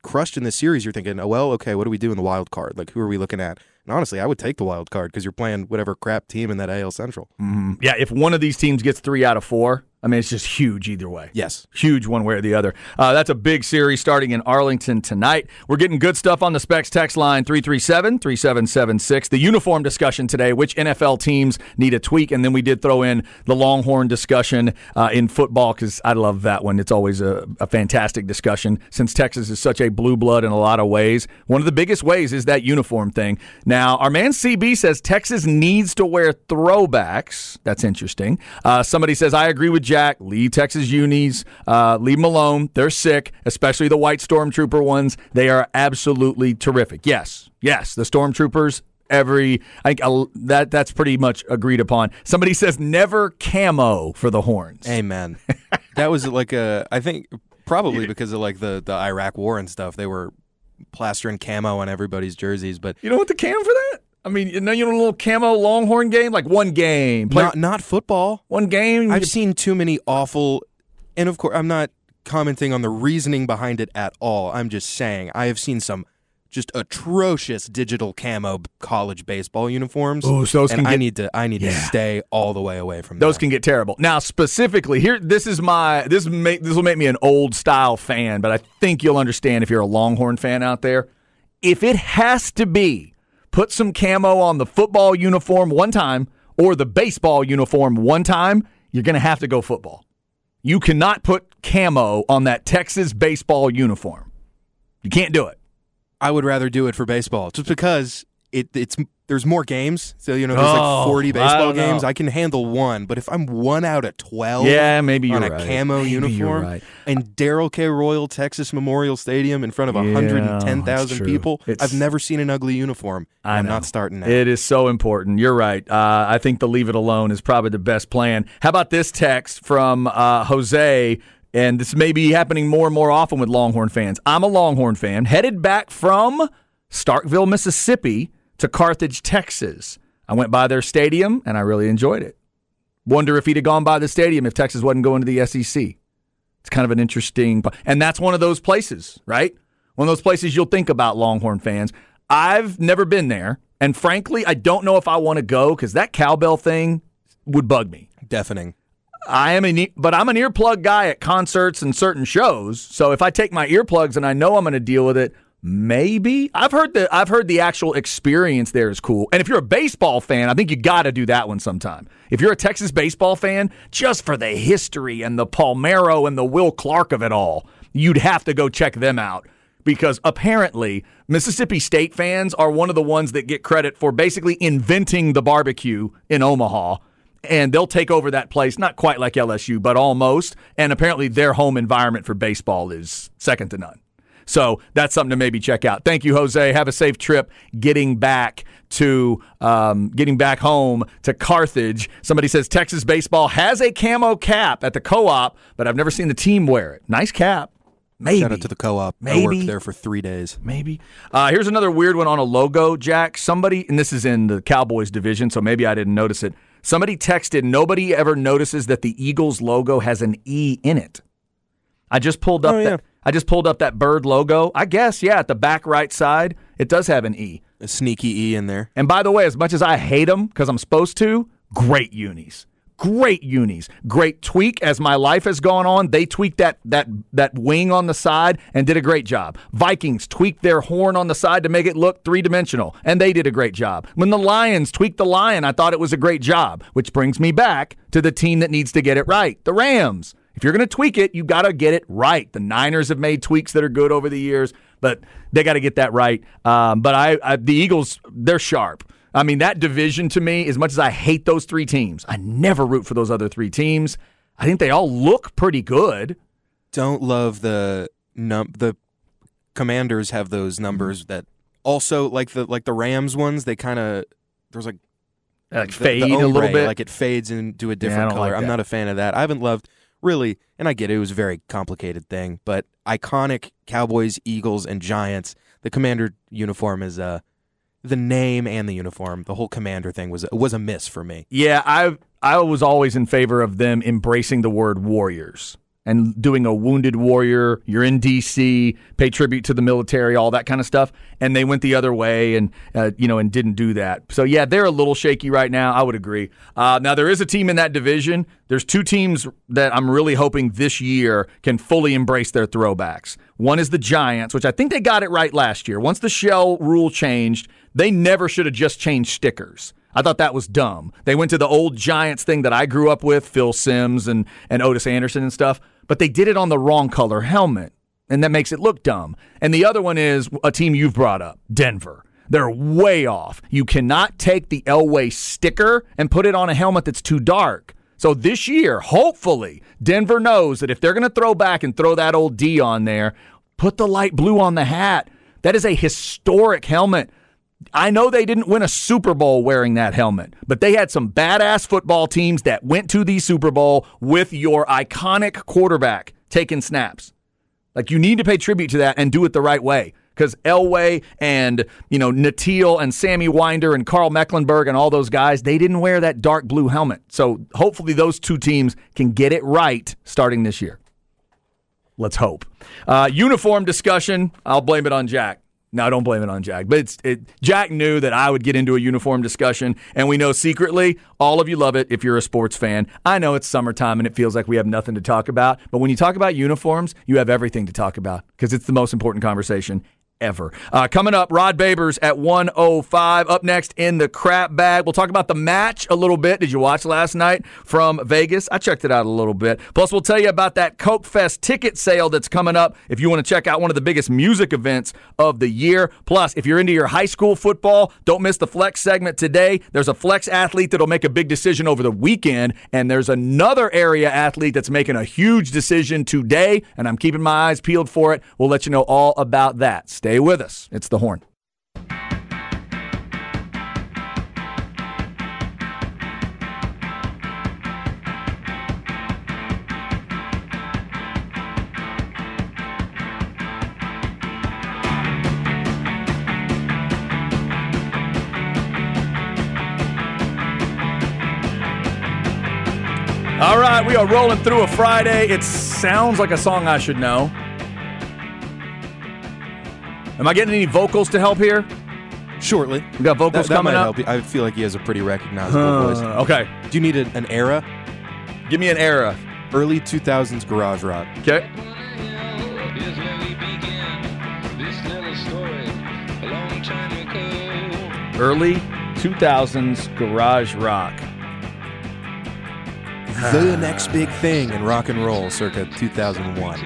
crushed in this series, you're thinking, oh well, okay, what do we do in the wild card? Like, who are we looking at? And honestly, I would take the wild card because you're playing whatever crap team in that AL Central. Mm-hmm. Yeah, if one of these teams gets three out of four, I mean, it's just huge either way. Yes. Huge one way or the other. Uh, that's a big series starting in Arlington tonight. We're getting good stuff on the Specs text line 337 3776. The uniform discussion today, which NFL teams need a tweak. And then we did throw in the Longhorn discussion uh, in football because I love that one. It's always a, a fantastic discussion since Texas is such a blue blood in a lot of ways. One of the biggest ways is that uniform thing. Now, our man CB says Texas needs to wear throwbacks. That's interesting. Uh, somebody says, I agree with Jack. Leave Texas unis. Uh, leave them alone. They're sick, especially the white stormtrooper ones. They are absolutely terrific. Yes, yes, the stormtroopers. Every I think uh, that that's pretty much agreed upon. Somebody says never camo for the horns. Amen. that was like a. I think probably because of like the the Iraq War and stuff. They were plastering camo on everybody's jerseys, but You know what the cam for that? I mean, you know, you know, a little camo Longhorn game, like one game, Play- not not football. one game. I've seen too many awful, and of course, I'm not commenting on the reasoning behind it at all. I'm just saying I have seen some just atrocious digital camo college baseball uniforms. Ooh, so those and can I get- need to I need to stay all the way away from Those that. can get terrible. Now, specifically here, this is my this make this will make me an old style fan, but I think you'll understand if you're a Longhorn fan out there. If it has to be, put some camo on the football uniform one time or the baseball uniform one time. You're going to have to go football. You cannot put camo on that Texas baseball uniform. You can't do it. I would rather do it for baseball, just because it it's there's more games. So you know, there's Oh, like 40 baseball don't games. I can handle one, but if I'm one out of 12, Yeah, maybe you're on a right. camo Maybe uniform right. and Darrell K. Royal Texas Memorial Stadium in front of Yeah, 110,000 people, It's- I've never seen an ugly uniform. I I'm not starting now. It is so important. You're right. Uh, I think the leave it alone is probably the best plan. How about this text from uh, Jose? And this may be happening more and more often with Longhorn fans. I'm a Longhorn fan, headed back from Starkville, Mississippi to Carthage, Texas. I went by their stadium and I really enjoyed it. Wonder if he'd have gone by the stadium if Texas wasn't going to the SEC. It's kind of an interesting, and that's one of those places, right? One of those places you'll think about Longhorn fans. I've never been there, and frankly, I don't know if I want to go because that cowbell thing would bug me. Deafening. I am an, but I'm an earplug guy at concerts and certain shows. So if I take my earplugs and I know I'm going to deal with it, maybe I've heard the I've heard the actual experience there is cool. And if you're a baseball fan, I think you got to do that one sometime. If you're a Texas baseball fan, just for the history and the Palmeiro and the Will Clark of it all, you'd have to go check them out because apparently Mississippi State fans are one of the ones that get credit for basically inventing the barbecue in Omaha. And they'll take over that place, not quite like LSU, but almost. And apparently, their home environment for baseball is second to none. So that's something to maybe check out. Thank you, Jose. Have a safe trip getting back to um, getting back home to Carthage. Somebody says Texas baseball has a camo cap at the co-op, but I've never seen the team wear it. Nice cap. Maybe. Shout out to the co-op. Maybe. I Maybe. worked there for three days. Maybe. Uh, here's another weird one on a logo, Jack. Somebody, and this is in the Cowboys division, so maybe I didn't notice it. Somebody texted, nobody ever notices that the Eagles logo has an E in it. I just pulled up Oh, yeah. that I just pulled up that bird logo. I guess, yeah, at the back right side, it does have an E. A sneaky E in there. And by the way, as much as I hate them because I'm supposed to, great unis. Great unis. Great tweak as my life has gone on. They tweaked that that that wing on the side and did a great job. Vikings tweaked their horn on the side to make it look three-dimensional, and they did a great job. When the Lions tweaked the lion, I thought it was a great job, which brings me back to the team that needs to get it right, the Rams. If you're going to tweak it, you got to get it right. The Niners have made tweaks that are good over the years, but they got to get that right. Um, but I, I, the Eagles, they're sharp. I mean, that division to me, as much as I hate those three teams, I never root for those other three teams. I think they all look pretty good. Don't love the num the commanders have those numbers that also like the like the Rams ones. They kind of there's like Like fade the a little bit. like it fades into a different don't color. like I'm not a fan of that. I haven't loved really, and I get it. It was a very complicated thing, but iconic Cowboys, Eagles, and Giants. The commander uniform is uh the name and the uniform. The whole commander thing was was a miss for me. Yeah, I I was always in favor of them embracing the word warriors. And doing a wounded warrior. You're in D.C., pay tribute to the military, all that kind of stuff. And they went the other way and, uh, you know, and didn't do that. So, yeah, they're a little shaky right now. I would agree. Uh, now, there is a team in that division. There's two teams that I'm really hoping this year can fully embrace their throwbacks. One is the Giants, which I think they got it right last year. Once the shell rule changed, they never should have just changed stickers. I thought that was dumb. They went to the old Giants thing that I grew up with, Phil Simms and, and Ottis Anderson and stuff, but they did it on the wrong color helmet, and that makes it look dumb. And the other one is a team you've brought up, Denver. They're way off. You cannot take the Elway sticker and put it on a helmet that's too dark. So this year, hopefully, Denver knows that if they're going to throw back and throw that old D on there, put the light blue on the hat. That is a historic helmet. I know they didn't win a Super Bowl wearing that helmet, but they had some badass football teams that went to the Super Bowl with your iconic quarterback taking snaps. Like you need to pay tribute to that and do it the right way. Because Elway and you know Nattiel and Sammy Winder and Karl Mecklenburg and all those guys, they didn't wear that dark blue helmet. So hopefully those two teams can get it right starting this year. Let's hope. Uh, uniform discussion. I'll blame it on Jack. No, don't blame it on Jack. But it's, it, Jack knew that I would get into a uniform discussion, and we know secretly all of you love it if you're a sports fan. I know it's summertime and it feels like we have nothing to talk about, but when you talk about uniforms, you have everything to talk about because it's the most important conversation ever. Uh, coming up, Rod Babers at 105. Up next in the crap bag, we'll talk about the match a little bit. Did you watch last night from Vegas? I checked it out a little bit. Plus, we'll tell you about that KOKE Fest ticket sale that's coming up if you want to check out one of the biggest music events of the year. Plus, if you're into your high school football, don't miss the flex segment today. There's a flex athlete that'll make a big decision over the weekend, and there's another area athlete that's making a huge decision today, and I'm keeping my eyes peeled for it. We'll let you know all about that. Stay with us. It's the horn. All right, we are rolling through a Friday. It sounds like a song I should know. Am I getting any vocals to help here? Shortly. We got vocals That, that coming might up. help. I feel like he has a pretty recognizable Uh, voice. okay, Do you need a, an era? give me an era. Early 2000s garage rock. Okay. Here's where we begin this little story. A long time ago. Early 2000s garage rock. the next big thing in rock and roll circa 2001.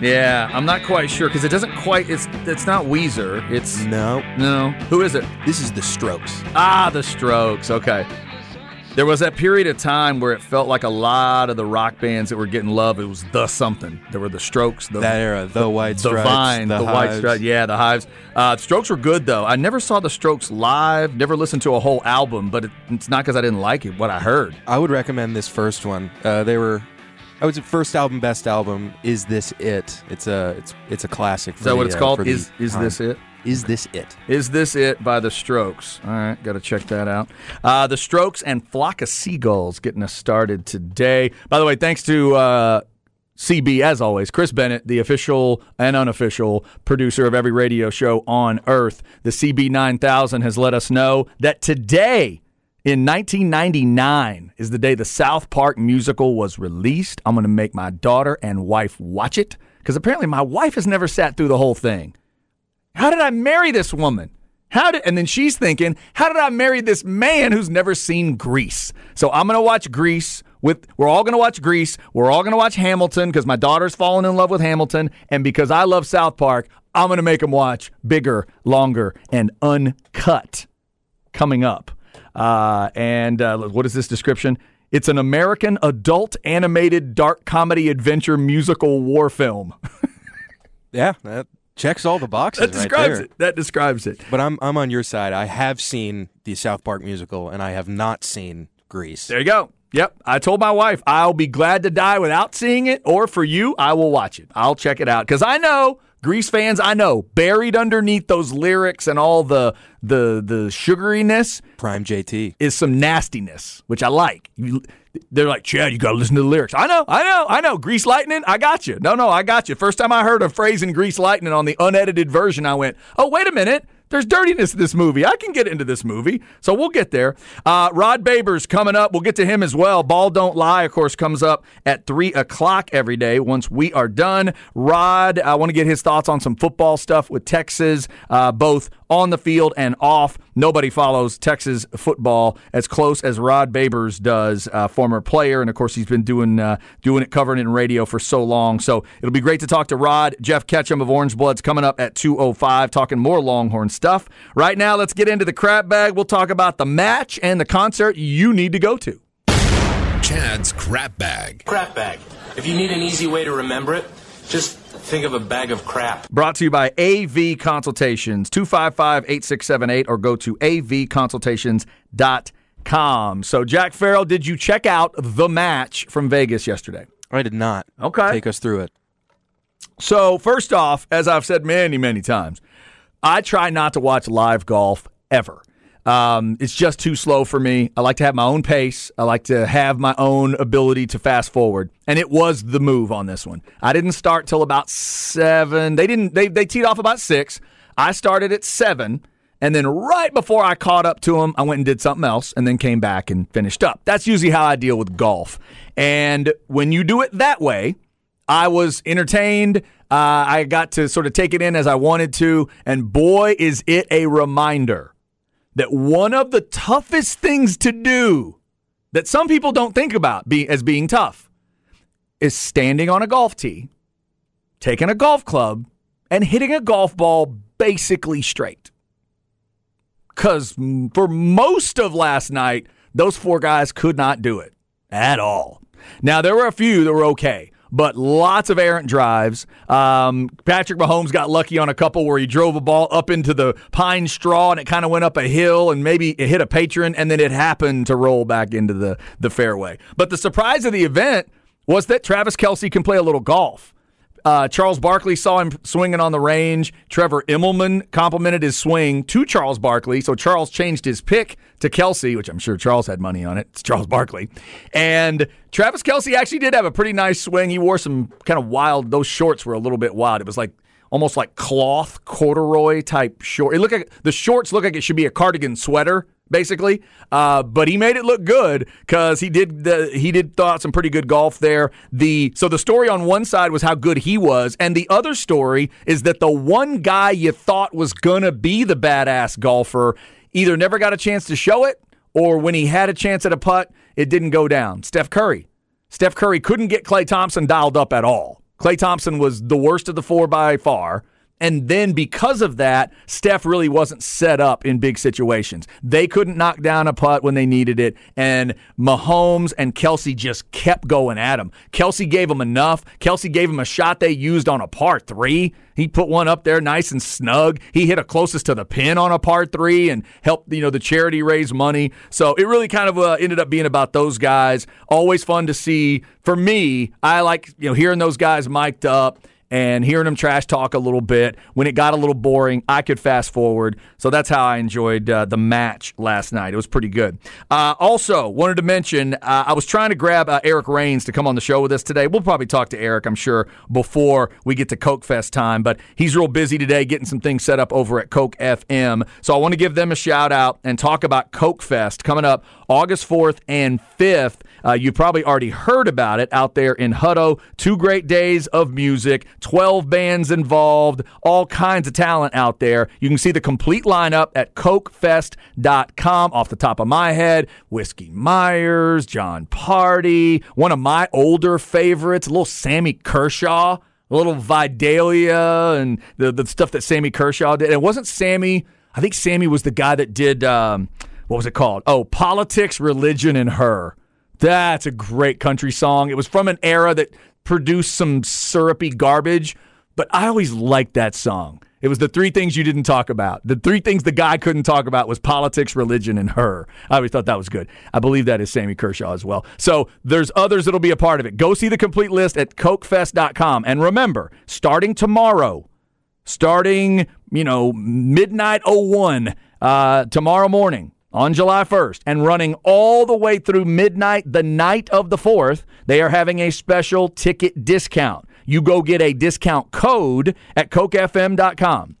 Yeah, I'm not quite sure because it doesn't quite. It's it's not Weezer. It's No, no. Who is it? this is the Strokes. Ah, the Strokes. Okay. There was that period of time where it felt like a lot of the rock bands that were getting love. It was the something. There were the Strokes, the That era, the White the Vine, the, White Hives. Stripes. Yeah, the Hives. Uh, Strokes were good though. I never saw the Strokes live. Never listened to a whole album, but it, it's not because I didn't like it. What I heard. I would recommend this first one. Uh, they were, I would say, first album, best album. Is this it? It's a, it's, it's a classic. Is that what it's called? Is is time. this it? Is this it? Is This It by The Strokes. All right, got to check that out. Uh, the Strokes and Flock of Seagulls getting us started today. By the way, thanks to uh, CB, as always, Chris Bennett, the official and unofficial producer of every radio show on Earth. The CB 9000 has let us know that today, in 1999, is the day the South Park musical was released. I'm going to make my daughter and wife watch it because apparently my wife has never sat through the whole thing. How did I marry this woman? How did and then she's thinking, how did I marry this man who's never seen Grease? So I'm gonna watch Grease with we're all gonna watch Grease. We're all gonna watch Hamilton because my daughter's fallen in love with Hamilton, and because I love South Park, I'm gonna make them watch bigger, longer, and uncut. Coming up, uh, and uh, what is this description? It's an American adult animated dark comedy adventure musical war film. Yeah, that checks all the boxes. that right describes there. it. That describes it. But I'm, I'm on your side. I have seen the South Park musical, and I have not seen Grease. There you go. Yep. I told my wife I'll be glad to die without seeing it, or for you, I will watch it. I'll check it out because I know Grease fans, I know, buried underneath those lyrics and all the the the sugariness Prime JT. is some nastiness, which I like. You, they're like, Chad, you got to listen to the lyrics. I know, I know, I know. Grease lightning, I got you. No, no, I got you. First time I heard a phrase in Grease lightning on the unedited version, I went, oh, wait a minute. There's dirtiness in this movie. I can get into this movie. So we'll get there. Uh, Rod Babers coming up. We'll get to him as well. Ball Don't Lie, of course, comes up at 3 o'clock every day once we are done. Rod, I want to get his thoughts on some football stuff with Texas, uh, both on the field and off. Nobody follows Texas football as close as Rod Babers does, uh, former player, and of course he's been doing uh, doing it, covering it in radio for so long. So it'll be great to talk to Rod. Jeff Ketchum of Orange Bloods coming up at 2:05, talking more Longhorn stuff. Right now, let's get into the crap bag. We'll talk about the match and the concert you need to go to. Chad's crap bag. Crap bag. If you need an easy way to remember it, just think of a bag of crap. Brought to you by AV Consultations, 255 8678, or go to avconsultations.com. So, Jack Farrell, did you check out the match from Vegas yesterday? I did not. Okay. Take us through it. So, first off, as I've said many, many times, I try not to watch live golf ever. Um, it's just too slow for me. I like to have my own pace. I like to have my own ability to fast forward. And it was the move on this one. I didn't start till about seven. They didn't. They they teed off about six. I started at seven, and then right before I caught up to them, I went and did something else, and then came back and finished up. That's usually how I deal with golf. And when you do it that way, I was entertained. Uh, I got to sort of take it in as I wanted to. And boy, is it a reminder that one of the toughest things to do that some people don't think about be, as being tough is standing on a golf tee, taking a golf club, and hitting a golf ball basically straight. Because for most of last night, those four guys could not do it at all. Now, there were a few that were okay but lots of errant drives. Um, Patrick Mahomes got lucky on a couple where he drove a ball up into the pine straw and it kind of went up a hill and maybe it hit a patron and then it happened to roll back into the, the fairway. But the surprise of the event was that Travis Kelce can play a little golf. Uh, Charles Barkley saw him swinging on the range. Trevor Immelman complimented his swing to Charles Barkley. So Charles changed his pick to Kelce, which I'm sure Charles had money on it. It's Charles Barkley. And Travis Kelce actually did have a pretty nice swing. He wore some kind of wild, those shorts were a little bit wild. It was like almost like cloth corduroy type short. It looked like the shorts look like it should be a cardigan sweater basically. Uh, but he made it look good because he did the, he did thought some pretty good golf there. The so the story on one side was how good he was, and the other story is that the one guy you thought was gonna be the badass golfer either never got a chance to show it, or when he had a chance at a putt, it didn't go down. Steph Curry. Steph Curry couldn't get Klay Thompson dialed up at all. Klay Thompson was the worst of the four by far. And then because of that, Steph really wasn't set up in big situations. They couldn't knock down a putt when they needed it. And Mahomes and Kelce just kept going at him. Kelce gave him enough. Kelce gave him a shot they used on a par three. He put one up there nice and snug. He hit a closest to the pin on a par three and helped, you know, the charity raise money. So it really kind of uh, ended up being about those guys. Always fun to see. For me, I like, you know, hearing those guys mic'd up and hearing them trash talk a little bit. When it got a little boring, I could fast forward. So that's how I enjoyed uh, the match last night. It was pretty good. Uh, also, wanted to mention uh, I was trying to grab uh, Eric Rains to come on the show with us today. We'll probably talk to Eric, I'm sure, before we get to KOKE Fest time, but he's real busy today getting some things set up over at KOKE FM. So I want to give them a shout out and talk about KOKE Fest coming up August 4th and 5th. Uh, you've probably already heard about it out there in Hutto. Two great days of music, 12 bands involved, all kinds of talent out there. You can see the complete lineup at kokefest.com off the top of my head. Whiskey Myers, Jon Pardi, one of my older favorites, a little Sammy Kershaw, a little Vidalia, and the, the stuff that Sammy Kershaw did. It wasn't Sammy, I think Sammy was the guy that did, um, what was it called? Oh, Politics, Religion, and Her. That's a great country song. It was from an era that produced some syrupy garbage, but I always liked that song. It was the three things you didn't talk about. The three things the guy couldn't talk about was politics, religion, and her. I always thought that was good. I believe that is Sammy Kershaw as well. So there's others that'll be a part of it. Go see the complete list at kokefest.com. And remember, starting tomorrow, starting, you know, midnight 01 uh, tomorrow morning on July 1st and running all the way through midnight the night of the 4th, they are having a special ticket discount. You go get a discount code at kokefm.com.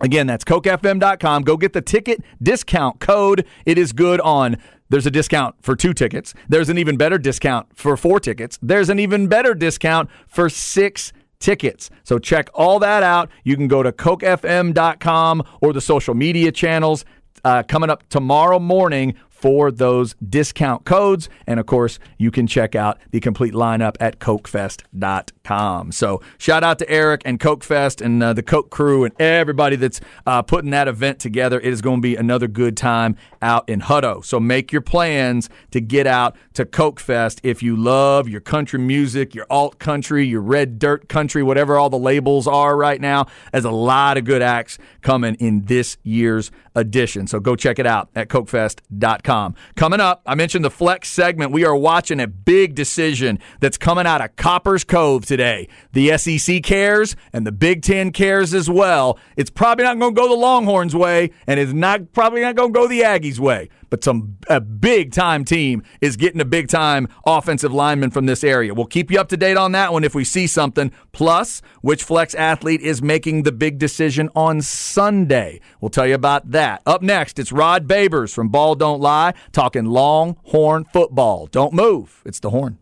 Again, that's kokefm.com. Go get the ticket discount code. It is good on there's a discount for two tickets. There's an even better discount for four tickets. There's an even better discount for six tickets. So check all that out. You can go to kokefm.com or the social media channels. Uh, coming up tomorrow morning for those discount codes. And of course, you can check out the complete lineup at kokefest.com. So shout out to Eric and KOKEFest and uh, the KOKE crew and everybody that's uh, putting that event together. It is going to be another good time out in Hutto. So make your plans to get out to KOKEFest if you love your country music, your alt country, your red dirt country, whatever all the labels are right now. There's a lot of good acts coming in this year's edition. So go check it out at kokefest.com. Coming up, I mentioned the flex segment. We are watching a big decision that's coming out of Copperas Cove today. The SEC cares and the Big Ten cares as well. It's probably not going to go the Longhorns' way, and it's not probably not going to go the Aggies' way but some a big time team is getting a big time offensive lineman from this area. We'll keep you up to date on that one if we see something. Plus, which flex athlete is making the big decision on Sunday? We'll tell you about that. Up next, it's Rod Babers from Ball Don't Lie talking Longhorn football. Don't move. It's the horn.